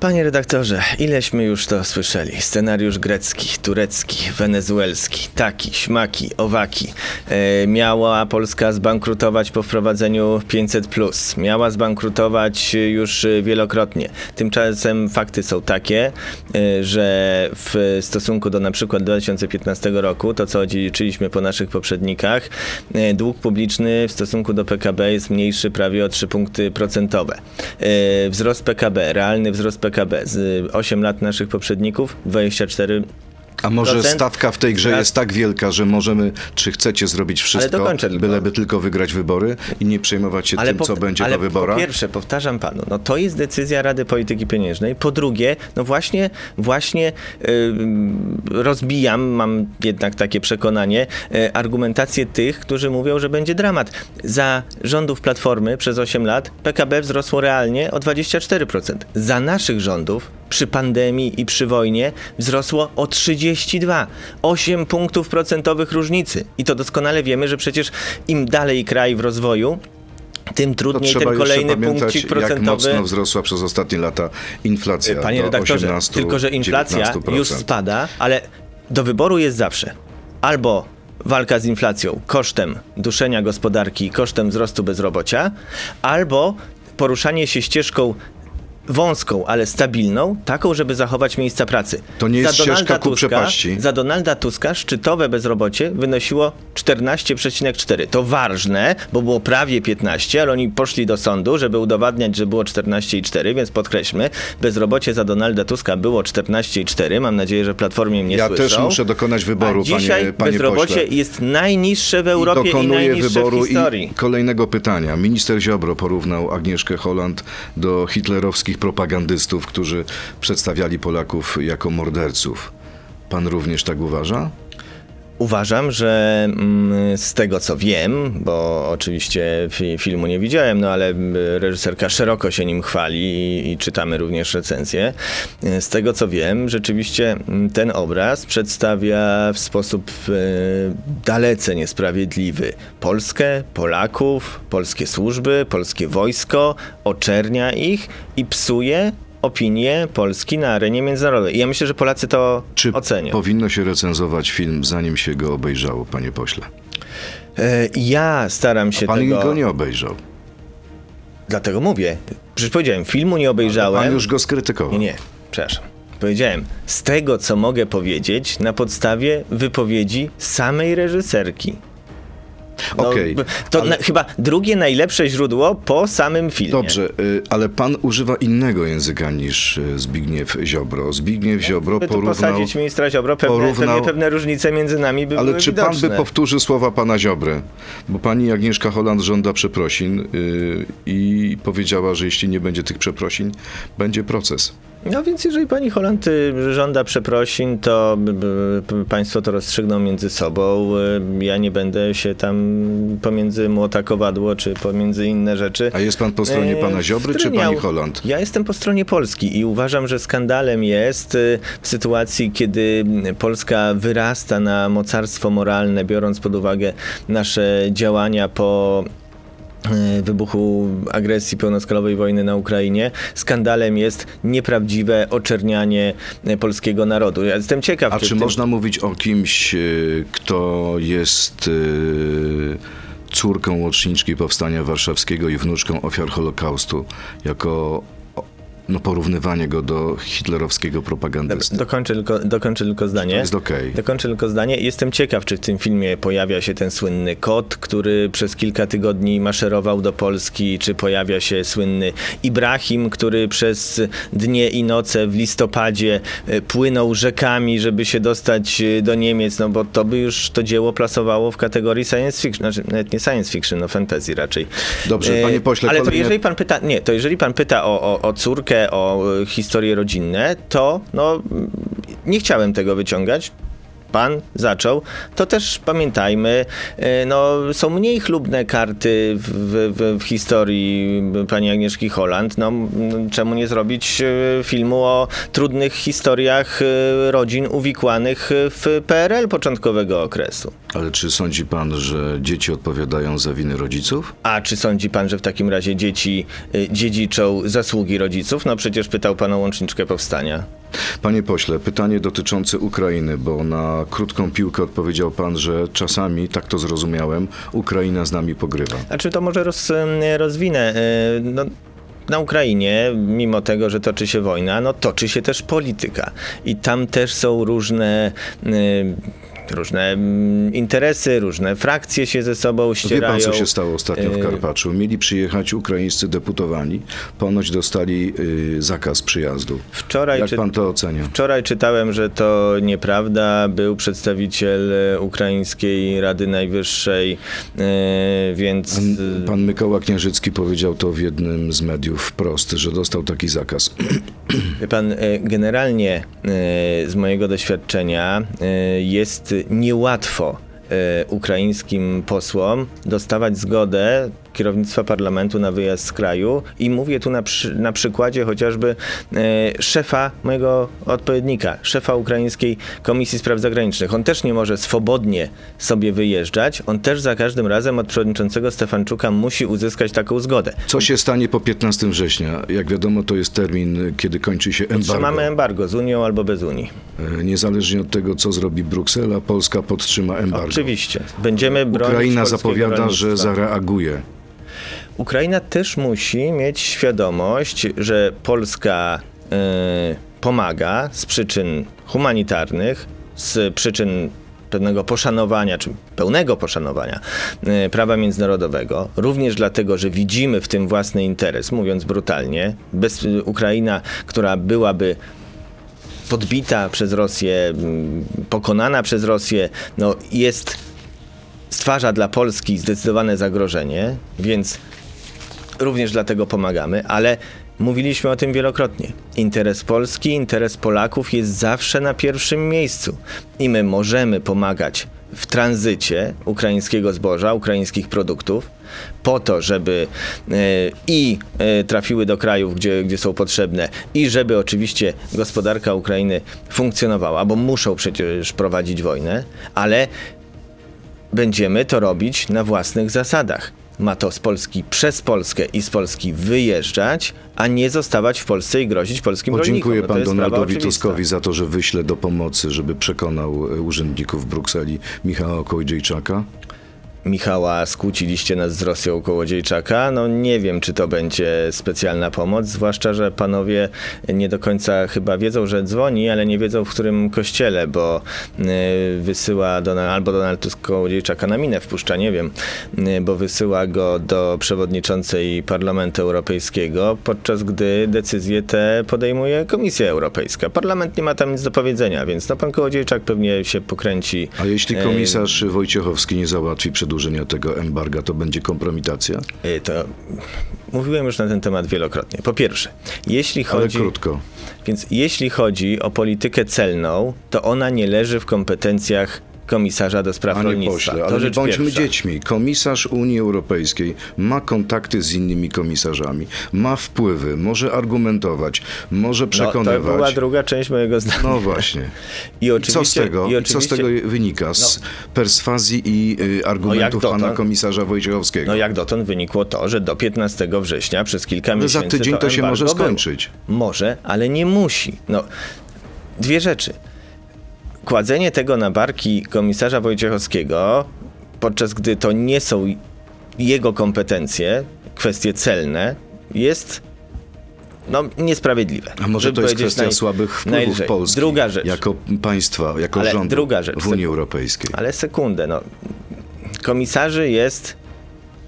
Speaker 3: Panie redaktorze, ileśmy już to słyszeli? Scenariusz grecki, turecki, wenezuelski, taki, śmaki, owaki. E, miała Polska zbankrutować po wprowadzeniu 500. Miała zbankrutować już wielokrotnie. Tymczasem fakty są takie, e, że w stosunku do na przykład 2015 roku, to co odziedziczyliśmy po naszych poprzednikach, e, dług publiczny w stosunku do PKB jest mniejszy prawie o 3 punkty procentowe. E, Wzrost PKB, realny wzrost PKB z 8 lat naszych poprzedników 24
Speaker 2: A może stawka w tej grze
Speaker 3: Raz.
Speaker 2: jest tak wielka, że możemy, czy chcecie zrobić wszystko,
Speaker 3: dokończę tylko.
Speaker 2: byleby tylko wygrać wybory i nie przejmować się tym,
Speaker 3: po,
Speaker 2: co będzie
Speaker 3: ale
Speaker 2: po wyborach?
Speaker 3: Po pierwsze, powtarzam panu, no to jest decyzja Rady Polityki Pieniężnej. Po drugie, no właśnie, właśnie yy, rozbijam, mam jednak takie przekonanie, yy, argumentację tych, którzy mówią, że będzie dramat. Za rządów Platformy przez 8 lat PKB wzrosło realnie o 24%. Za naszych rządów przy pandemii i przy wojnie wzrosło o 32. 8 punktów procentowych różnicy. I to doskonale wiemy, że przecież im dalej kraj w rozwoju, tym trudniej ten kolejny punkcik
Speaker 2: jak
Speaker 3: procentowy.
Speaker 2: mocno wzrosła przez ostatnie lata inflacja
Speaker 3: Panie
Speaker 2: do
Speaker 3: redaktorze,
Speaker 2: 18,
Speaker 3: tylko że inflacja
Speaker 2: 19%.
Speaker 3: już spada, ale do wyboru jest zawsze albo walka z inflacją kosztem duszenia gospodarki, kosztem wzrostu bezrobocia, albo poruszanie się ścieżką wąską, ale stabilną, taką, żeby zachować miejsca pracy.
Speaker 2: To nie jest
Speaker 3: Donalda
Speaker 2: ścieżka ku
Speaker 3: Tuska,
Speaker 2: przepaści.
Speaker 3: Za Donalda Tuska szczytowe bezrobocie wynosiło 14,4. To ważne, bo było prawie 15, ale oni poszli do sądu, żeby udowadniać, że było 14,4, więc podkreślmy, bezrobocie za Donalda Tuska było 14,4. Mam nadzieję, że Platformie mnie
Speaker 2: Ja
Speaker 3: słyszą.
Speaker 2: też muszę dokonać wyboru,
Speaker 3: A dzisiaj
Speaker 2: panie, panie
Speaker 3: bezrobocie
Speaker 2: pośle.
Speaker 3: jest najniższe w
Speaker 2: I
Speaker 3: Europie i,
Speaker 2: dokonuję
Speaker 3: najniższe
Speaker 2: wyboru
Speaker 3: w historii.
Speaker 2: i kolejnego pytania. Minister Ziobro porównał Agnieszkę Holland do hitlerowskich propagandystów, którzy przedstawiali Polaków jako morderców. Pan również tak uważa?
Speaker 3: Uważam, że mm, z tego co wiem, bo oczywiście fi- filmu nie widziałem, no ale mm, reżyserka szeroko się nim chwali i, i czytamy również recenzję. Y, Z tego co wiem, rzeczywiście mm, ten obraz przedstawia w sposób e, dalece niesprawiedliwy Polskę, Polaków, polskie służby, polskie wojsko, oczernia ich i psuje opinię Polski na arenie międzynarodowej. I ja myślę, że Polacy to
Speaker 2: Czy
Speaker 3: ocenią.
Speaker 2: powinno się recenzować film, zanim się go obejrzało, panie pośle?
Speaker 3: E, Ja staram się
Speaker 2: Pan
Speaker 3: tego.
Speaker 2: go nie obejrzał.
Speaker 3: Dlatego mówię. Przecież powiedziałem, filmu nie obejrzałem.
Speaker 2: Pan już go skrytykował.
Speaker 3: Nie, nie, przepraszam. Powiedziałem, z tego co mogę powiedzieć na podstawie wypowiedzi samej reżyserki. No, b- To na, chyba drugie najlepsze źródło po samym filmie.
Speaker 2: Dobrze, y, ale pan używa innego języka niż y, Zbigniew Ziobro. Zbigniew Ziobro
Speaker 3: By
Speaker 2: porównał...
Speaker 3: posadzić ministra Ziobro, pewne,
Speaker 2: porównał-
Speaker 3: pewne różnice między nami by
Speaker 2: Ale czy pan
Speaker 3: widoczne.
Speaker 2: by powtórzył słowa pana Ziobry? Bo pani Agnieszka Holland żąda przeprosin yy, i powiedziała, że jeśli nie będzie tych przeprosin, będzie proces.
Speaker 3: No więc jeżeli pani Holland y, żąda przeprosin, to państwo to rozstrzygną między sobą. Y, Ja nie będę się tam pomiędzy młota kowadło, czy pomiędzy inne rzeczy.
Speaker 2: A jest pan po stronie
Speaker 3: e,
Speaker 2: pana Ziobry, czy pani Holland?
Speaker 3: Ja jestem po stronie Polski i uważam, że skandalem jest y, w sytuacji, kiedy Polska wyrasta na mocarstwo moralne, biorąc pod uwagę nasze działania po wybuchu agresji pełnoskalowej wojny na Ukrainie. Skandalem jest nieprawdziwe oczernianie e, polskiego narodu. Ja jestem ciekaw,
Speaker 2: A
Speaker 3: czy,
Speaker 2: czy
Speaker 3: tym-
Speaker 2: można mówić o kimś, yy, kto jest córką łączniczki Powstania Warszawskiego i wnuczką ofiar Holokaustu, jako no, porównywanie go do hitlerowskiego propagandysty?
Speaker 3: Dokończę tylko, dokończę tylko zdanie.
Speaker 2: To jest okej.
Speaker 3: Dokończę tylko zdanie. Jestem ciekaw, czy w tym filmie pojawia się ten słynny kot, który przez kilka tygodni maszerował do Polski, czy pojawia się słynny Ibrahim, który przez dnie i noce w listopadzie e, płynął rzekami, żeby się dostać e, do Niemiec, no bo to by już to dzieło plasowało w kategorii science fiction, znaczy nawet nie science fiction, no fantasy raczej.
Speaker 2: Dobrze,
Speaker 3: E,
Speaker 2: panie pośle,
Speaker 3: Ale to
Speaker 2: kolejne-
Speaker 3: jeżeli pan pyta, nie, to jeżeli pan pyta o, o, o córkę, o e, historie rodzinne, to no, nie chciałem tego wyciągać. Pan zaczął, to też pamiętajmy, e, no, są mniej chlubne karty w, w, w historii pani Agnieszki Holland. No, czemu nie zrobić e, filmu o trudnych historiach e, rodzin uwikłanych w PRL początkowego okresu?
Speaker 2: Ale czy sądzi pan, że dzieci odpowiadają za winy rodziców?
Speaker 3: A czy sądzi pan, że w takim razie dzieci dziedziczą zasługi rodziców? No przecież pytał pan o łączniczkę powstania.
Speaker 2: Panie pośle, pytanie dotyczące Ukrainy, bo na krótką piłkę odpowiedział pan, że czasami, tak to zrozumiałem, Ukraina z nami pogrywa.
Speaker 3: A czy to może roz, rozwinę? Y, No, na Ukrainie, mimo tego, że toczy się wojna, no toczy się też polityka. I tam też są różne. y, Różne mm, interesy, różne frakcje się ze sobą
Speaker 2: Wie
Speaker 3: ścierają.
Speaker 2: pan, co się stało ostatnio w
Speaker 3: Y,
Speaker 2: Karpaczu? Mieli przyjechać ukraińscy deputowani, ponoć dostali y, zakaz przyjazdu.
Speaker 3: Wczoraj
Speaker 2: Jak
Speaker 3: czy-
Speaker 2: pan to ocenia?
Speaker 3: Wczoraj czytałem, że to nieprawda. Był przedstawiciel e, Ukraińskiej Rady Najwyższej, więc.
Speaker 2: Pan, pan Mykoła powiedział to w jednym z mediów wprost, że dostał taki zakaz.
Speaker 3: Wie pan, generalnie z mojego doświadczenia jest niełatwo e, ukraińskim posłom dostawać zgodę kierownictwa parlamentu na wyjazd z kraju i mówię tu na, przy, na przykładzie chociażby e, szefa mojego odpowiednika, szefa Ukraińskiej Komisji Spraw Zagranicznych. On też nie może swobodnie sobie wyjeżdżać, on też za każdym razem od przewodniczącego Stefanczuka musi uzyskać taką zgodę.
Speaker 2: Co się stanie po 15 września? Jak wiadomo, to jest termin, kiedy kończy się embargo.
Speaker 3: Trzymamy embargo z Unią albo bez Unii.
Speaker 2: E, Niezależnie od tego, co zrobi Bruksela, Polska podtrzyma embargo.
Speaker 3: Oczywiście. Będziemy bronić
Speaker 2: Ukraina zapowiada, że
Speaker 3: rolnictwa.
Speaker 2: zareaguje.
Speaker 3: Ukraina też musi mieć świadomość, że Polska e, pomaga z przyczyn humanitarnych, z przyczyn pewnego poszanowania, czy pełnego poszanowania e, prawa międzynarodowego, również dlatego, że widzimy w tym własny interes, mówiąc brutalnie. Bez Ukraina, która byłaby podbita przez Rosję, mm, pokonana przez Rosję, no jest, stwarza dla Polski zdecydowane zagrożenie, więc również dlatego pomagamy, ale mówiliśmy o tym wielokrotnie. Interes Polski, interes Polaków jest zawsze na pierwszym miejscu i my możemy pomagać w tranzycie ukraińskiego zboża, ukraińskich produktów, po to, żeby e, i e, trafiły do krajów, gdzie, gdzie są potrzebne, i żeby oczywiście gospodarka Ukrainy funkcjonowała, bo muszą przecież prowadzić wojnę, ale będziemy to robić na własnych zasadach. Ma to z Polski przez Polskę i z Polski wyjeżdżać, a nie zostawać w Polsce i grozić polskim rolnikom. No to
Speaker 2: pan
Speaker 3: jest sprawa
Speaker 2: Donaldowi. Tuskowi za to, że wyśle do pomocy, żeby przekonał e, urzędników w Brukseli Michała Kołodziejczaka.
Speaker 3: Michała, skłóciliście nas z Rosją Kołodziejczaka. No nie wiem, czy to będzie specjalna pomoc, zwłaszcza, że panowie nie do końca chyba wiedzą, że dzwoni, ale nie wiedzą w którym kościele, bo y, wysyła Donald, albo Donald Tusk Kołodziejczaka na minę wpuszcza, nie wiem, y, bo wysyła go do przewodniczącej Parlamentu Europejskiego, podczas gdy decyzje te podejmuje Komisja Europejska. Parlament nie ma tam nic do powiedzenia, więc no pan Kołodziejczak pewnie się pokręci.
Speaker 2: A jeśli
Speaker 3: e,
Speaker 2: komisarz Wojciechowski nie załatwi przedłużenia tego embarga, to będzie kompromitacja?
Speaker 3: Y, To mówiłem już na ten temat wielokrotnie. Po pierwsze, jeśli
Speaker 2: Ale
Speaker 3: chodzi,
Speaker 2: krótko.
Speaker 3: więc jeśli chodzi o politykę celną, to ona nie leży w kompetencjach komisarza do spraw
Speaker 2: Panie
Speaker 3: rolnictwa.
Speaker 2: pośle,
Speaker 3: to
Speaker 2: ale nie bądźmy
Speaker 3: pierwsza.
Speaker 2: dziećmi. Komisarz Unii Europejskiej ma kontakty z innymi komisarzami, ma wpływy, może argumentować, może
Speaker 3: No,
Speaker 2: przekonywać.
Speaker 3: to była druga część mojego zdania.
Speaker 2: No właśnie.
Speaker 3: I oczywiście,
Speaker 2: co z tego,
Speaker 3: i
Speaker 2: i co z
Speaker 3: oczywiście-
Speaker 2: tego wynika? Z perswazji i y, argumentów
Speaker 3: dotąd-
Speaker 2: pana komisarza Wojciechowskiego.
Speaker 3: No jak dotąd wynikło to, że do 15 września przez kilka
Speaker 2: za
Speaker 3: miesięcy
Speaker 2: tydzień to się
Speaker 3: embargo
Speaker 2: może
Speaker 3: było.
Speaker 2: skończyć.
Speaker 3: Może, ale nie musi. No, dwie rzeczy. Kładzenie tego na barki komisarza Wojciechowskiego, podczas gdy to nie są jego kompetencje, kwestie celne, jest no, niesprawiedliwe.
Speaker 2: A może to jest kwestia
Speaker 3: naj-
Speaker 2: słabych wpływów
Speaker 3: najlżej.
Speaker 2: Polski
Speaker 3: Druga rzecz.
Speaker 2: jako państwa, jako
Speaker 3: Ale
Speaker 2: rządu
Speaker 3: druga rzecz.
Speaker 2: w Unii Europejskiej.
Speaker 3: Ale sekundę, no. Komisarzy jest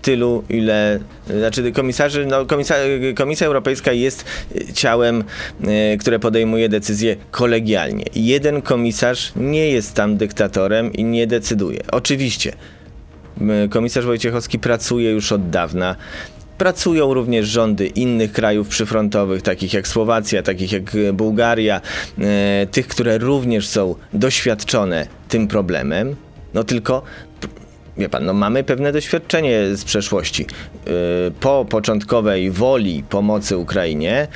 Speaker 3: tylu, ile. Znaczy, komisarzy, no, komisa, Komisja Europejska jest ciałem, y, które podejmuje decyzje kolegialnie. Jeden komisarz nie jest tam dyktatorem i nie decyduje. Oczywiście, komisarz Wojciechowski pracuje już od dawna Pracują również rządy innych krajów przyfrontowych, takich jak Słowacja, takich jak e, Bułgaria, e, tych, które również są doświadczone tym problemem. No tylko Wie pan, no mamy pewne doświadczenie z przeszłości. Yy, Po początkowej woli pomocy Ukrainie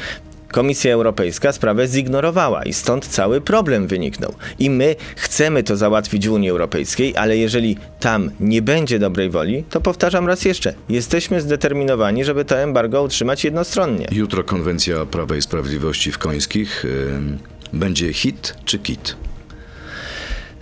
Speaker 3: Komisja Europejska sprawę zignorowała i stąd cały problem wyniknął. I my chcemy to załatwić w Unii Europejskiej, ale jeżeli tam nie będzie dobrej woli, to powtarzam raz jeszcze, jesteśmy zdeterminowani, żeby to embargo utrzymać jednostronnie.
Speaker 2: Jutro konwencja Prawa i Sprawiedliwości w Końskich. Ym, Będzie hit czy kit?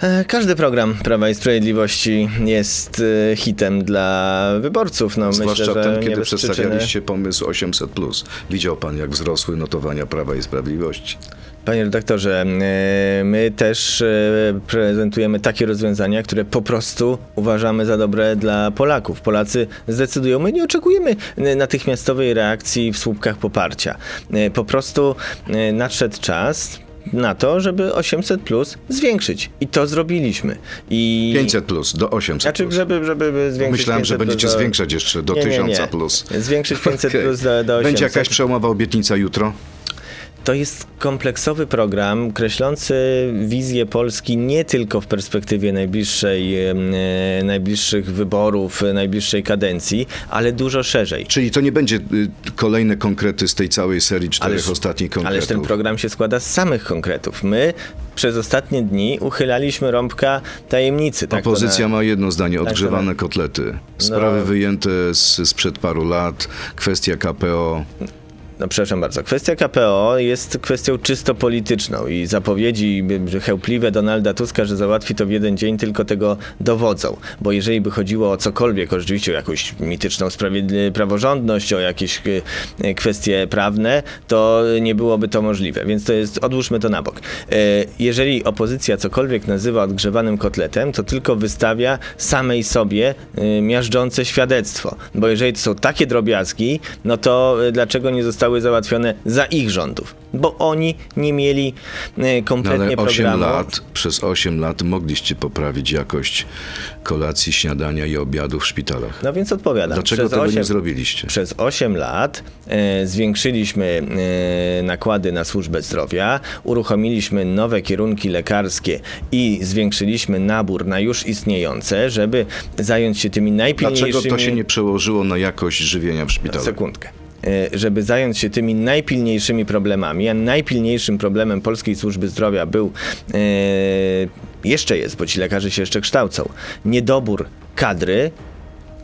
Speaker 3: E, Każdy program Prawa i Sprawiedliwości jest e, hitem dla wyborców. No,
Speaker 2: Zwłaszcza
Speaker 3: myślę, że
Speaker 2: ten, kiedy
Speaker 3: przyczyny.
Speaker 2: przedstawialiście pomysł 800+. Widział pan, jak wzrosły notowania Prawa i Sprawiedliwości.
Speaker 3: Panie redaktorze, e, my też prezentujemy takie rozwiązania, które po prostu uważamy za dobre dla Polaków. Polacy zdecydują. My nie oczekujemy natychmiastowej reakcji w słupkach poparcia. Po prostu nadszedł czas na to, żeby 800 plus zwiększyć. I to zrobiliśmy. I
Speaker 2: 500 plus do 800
Speaker 3: Znaczy,
Speaker 2: plus.
Speaker 3: żeby, żeby zwiększyć
Speaker 2: Myślałem, że
Speaker 3: 500 plus
Speaker 2: będziecie
Speaker 3: do-
Speaker 2: zwiększać jeszcze do
Speaker 3: Nie, nie,
Speaker 2: 1000
Speaker 3: nie.
Speaker 2: plus.
Speaker 3: Zwiększyć 500
Speaker 2: Okej.
Speaker 3: plus do, do 800.
Speaker 2: Będzie jakaś przełomowa obietnica jutro?
Speaker 3: To jest kompleksowy program kreślący wizję Polski nie tylko w perspektywie najbliższej, e, najbliższych wyborów, e, najbliższej kadencji, ale dużo szerzej.
Speaker 2: Czyli to nie będzie y, kolejne konkrety z tej całej serii czterech
Speaker 3: Ależ-
Speaker 2: ostatnich konkretów.
Speaker 3: Ależ ten program się składa z samych konkretów. My przez ostatnie dni uchylaliśmy rąbka tajemnicy. Tak
Speaker 2: Opozycja
Speaker 3: na-
Speaker 2: ma jedno zdanie, odgrzewane
Speaker 3: na-
Speaker 2: kotlety. Sprawy
Speaker 3: No.
Speaker 2: wyjęte z, sprzed paru lat, kwestia KPO.
Speaker 3: No przepraszam bardzo. Kwestia KPO jest kwestią czysto polityczną i zapowiedzi chełpliwe Donalda Tuska, że załatwi to w jeden dzień, tylko tego dowodzą. Bo jeżeli by chodziło o cokolwiek, oczywiście o jakąś mityczną praworządność, o jakieś y, y, kwestie prawne, to nie byłoby to możliwe. Więc to jest, odłóżmy to na bok. Y, Jeżeli opozycja cokolwiek nazywa odgrzewanym kotletem, to tylko wystawia samej sobie miażdżące świadectwo. Bo jeżeli to są takie drobiazgi, no to dlaczego nie zostały załatwione za ich rządów? Bo oni nie mieli
Speaker 2: No
Speaker 3: kompletnie
Speaker 2: ale 8
Speaker 3: programu.
Speaker 2: lat, przez 8 lat mogliście poprawić jakość kolacji, śniadania i obiadu w szpitalach.
Speaker 3: No więc odpowiadam.
Speaker 2: Dlaczego
Speaker 3: Przez
Speaker 2: tego nie
Speaker 3: osiem-
Speaker 2: zrobiliście?
Speaker 3: Przez 8 lat e, zwiększyliśmy e, nakłady na służbę zdrowia, uruchomiliśmy nowe kierunki lekarskie i zwiększyliśmy nabór na już istniejące, żeby zająć się tymi najpilniejszymi...
Speaker 2: Dlaczego to się nie przełożyło na jakość żywienia w szpitalach?
Speaker 3: Sekundkę. E, Żeby zająć się tymi najpilniejszymi problemami, a najpilniejszym problemem polskiej służby zdrowia był, e, jeszcze jest, bo ci lekarze się jeszcze kształcą, niedobór kadry.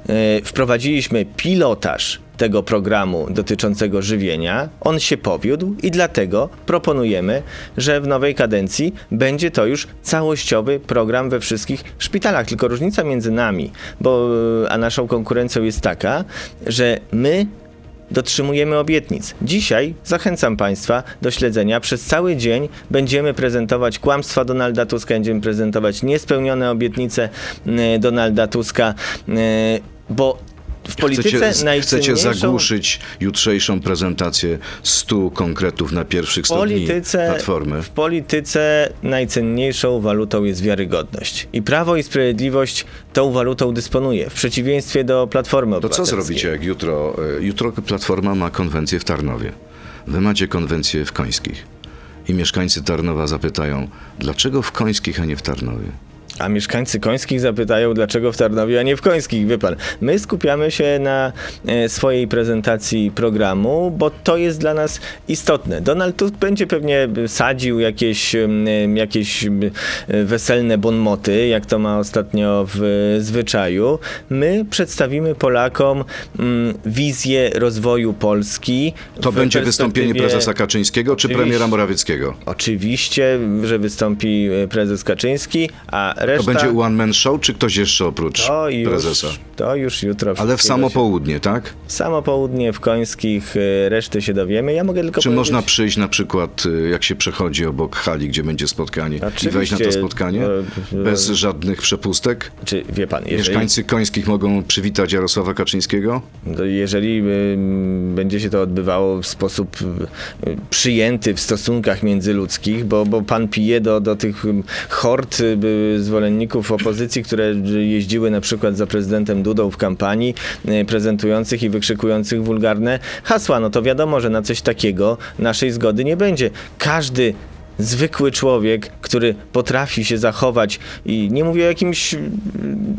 Speaker 3: E, wprowadziliśmy pilotaż tego programu dotyczącego żywienia. On się powiódł i dlatego proponujemy, że w nowej kadencji będzie to już całościowy program we wszystkich szpitalach. Tylko różnica między nami, bo a naszą konkurencją jest taka, że my dotrzymujemy obietnic. Dzisiaj zachęcam Państwa do śledzenia. Przez cały dzień będziemy prezentować kłamstwa Donalda Tuska, będziemy prezentować niespełnione obietnice e, Donalda Tuska, e, bo w polityce
Speaker 2: Chcecie, chcecie
Speaker 3: najcenniejszą...
Speaker 2: zagłuszyć jutrzejszą prezentację 100 konkretów na pierwszych
Speaker 3: W
Speaker 2: 100 dni
Speaker 3: polityce,
Speaker 2: Platformy.
Speaker 3: w polityce najcenniejszą walutą jest wiarygodność. I Prawo i Sprawiedliwość tą walutą dysponuje, w przeciwieństwie do Platformy
Speaker 2: To co zrobicie, jak jutro, e, jutro Platforma ma konwencję w Tarnowie. Wy macie konwencję w Końskich. I mieszkańcy Tarnowa zapytają, dlaczego w Końskich, a nie w Tarnowie?
Speaker 3: A mieszkańcy Końskich zapytają, dlaczego w Tarnowie, a nie w Końskich, wie pan. My skupiamy się na e, swojej prezentacji programu, bo to jest dla nas istotne. Donald Tusk będzie pewnie sadził jakieś, jakieś weselne bonmoty, jak to ma ostatnio w zwyczaju. My przedstawimy Polakom wizję rozwoju Polski.
Speaker 2: To będzie wystąpienie prezesa Kaczyńskiego czy premiera Morawieckiego?
Speaker 3: Oczywiście, że wystąpi e, prezes Kaczyński, a
Speaker 2: To
Speaker 3: reszta...
Speaker 2: będzie one man show, czy ktoś jeszcze oprócz
Speaker 3: To już,
Speaker 2: prezesa?
Speaker 3: to już jutro.
Speaker 2: Ale w samo południe, tak?
Speaker 3: Samo południe w Końskich y, reszty się dowiemy. Ja mogę tylko
Speaker 2: Czy
Speaker 3: powiedzieć...
Speaker 2: można przyjść na przykład, y, jak się przechodzi obok hali, gdzie będzie spotkanie i wejść na to
Speaker 3: Oczywiście,
Speaker 2: spotkanie? Bez żadnych przepustek?
Speaker 3: Czy wie pan, jeżeli,
Speaker 2: Mieszkańcy Końskich mogą przywitać Jarosława Kaczyńskiego?
Speaker 3: to jeżeli y, będzie się to odbywało w sposób y, przyjęty w stosunkach międzyludzkich, bo, bo pan pije do, do tych hord y, zwolenników opozycji, które jeździły na przykład za prezydentem Dudą w kampanii, e, prezentujących i wykrzykujących wulgarne hasła, no to wiadomo, że na coś takiego naszej zgody nie będzie. Każdy zwykły człowiek, który potrafi się zachować i nie mówię o jakimś mm,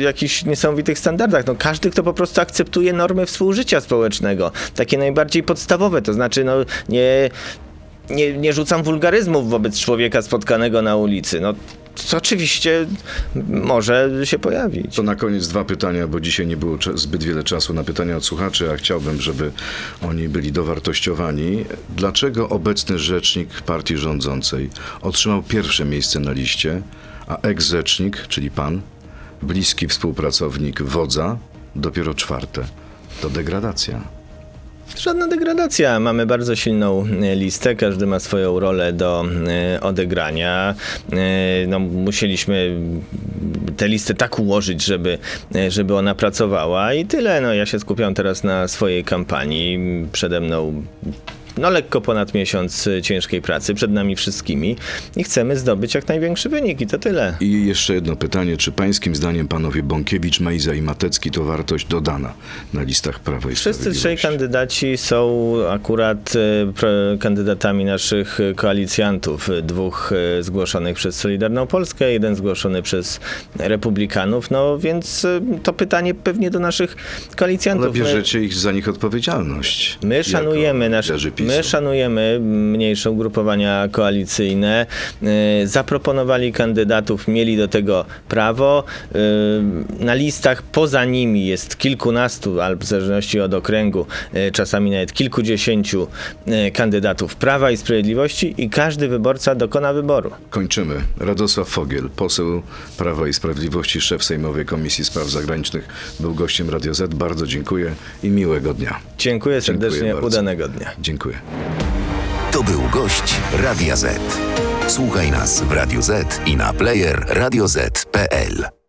Speaker 3: jakichś niesamowitych standardach, no każdy, kto po prostu akceptuje normy współżycia społecznego, takie najbardziej podstawowe, to znaczy no nie, nie, nie rzucam wulgaryzmów wobec człowieka spotkanego na ulicy, no to oczywiście może się pojawić.
Speaker 2: To na koniec dwa pytania, bo dzisiaj nie było zbyt wiele czasu na pytania od słuchaczy, a chciałbym, żeby oni byli dowartościowani. Dlaczego obecny rzecznik partii rządzącej otrzymał pierwsze miejsce na liście, a eks-rzecznik, czyli pan, bliski współpracownik wodza, dopiero czwarte? To degradacja.
Speaker 3: Żadna degradacja. Mamy bardzo silną e, listę, każdy ma swoją rolę do e, odegrania. E, No, musieliśmy tę listę tak ułożyć, żeby, żeby ona pracowała i tyle. No, ja się skupiam teraz na swojej kampanii. Przede mną no, lekko ponad miesiąc e, ciężkiej pracy przed nami wszystkimi i chcemy zdobyć jak największy wynik i to tyle.
Speaker 2: I jeszcze jedno pytanie, czy pańskim zdaniem panowie Bąkiewicz, Mejza i Matecki to wartość dodana na listach Prawa i
Speaker 3: Wszyscy trzej kandydaci są akurat pro, kandydatami naszych e, koalicjantów. Dwóch zgłoszonych przez Solidarną Polskę, jeden zgłoszony przez Republikanów. No więc to pytanie pewnie do naszych koalicjantów.
Speaker 2: Ale
Speaker 3: My-
Speaker 2: bierzecie ich za nich odpowiedzialność.
Speaker 3: My szanujemy,
Speaker 2: jako
Speaker 3: my szanujemy mniejsze ugrupowania koalicyjne. Y, Zaproponowali kandydatów, mieli do tego prawo. Y, Na listach poza nimi jest kilkunastu, albo w zależności od okręgu, y, czasami nawet kilkudziesięciu kandydatów Prawa i Sprawiedliwości i każdy wyborca dokona wyboru.
Speaker 2: Kończymy. Radosław Fogiel, poseł Prawa i Sprawiedliwości, szef Sejmowej Komisji Spraw Zagranicznych, był gościem Radio Z. Bardzo dziękuję i miłego dnia.
Speaker 3: Dziękuję
Speaker 2: Dziękuję
Speaker 3: serdecznie,
Speaker 2: bardzo.
Speaker 3: udanego dnia.
Speaker 2: Dziękuję.
Speaker 1: To był gość Radia Z. Słuchaj nas w Radio Z i na player radioz.pl.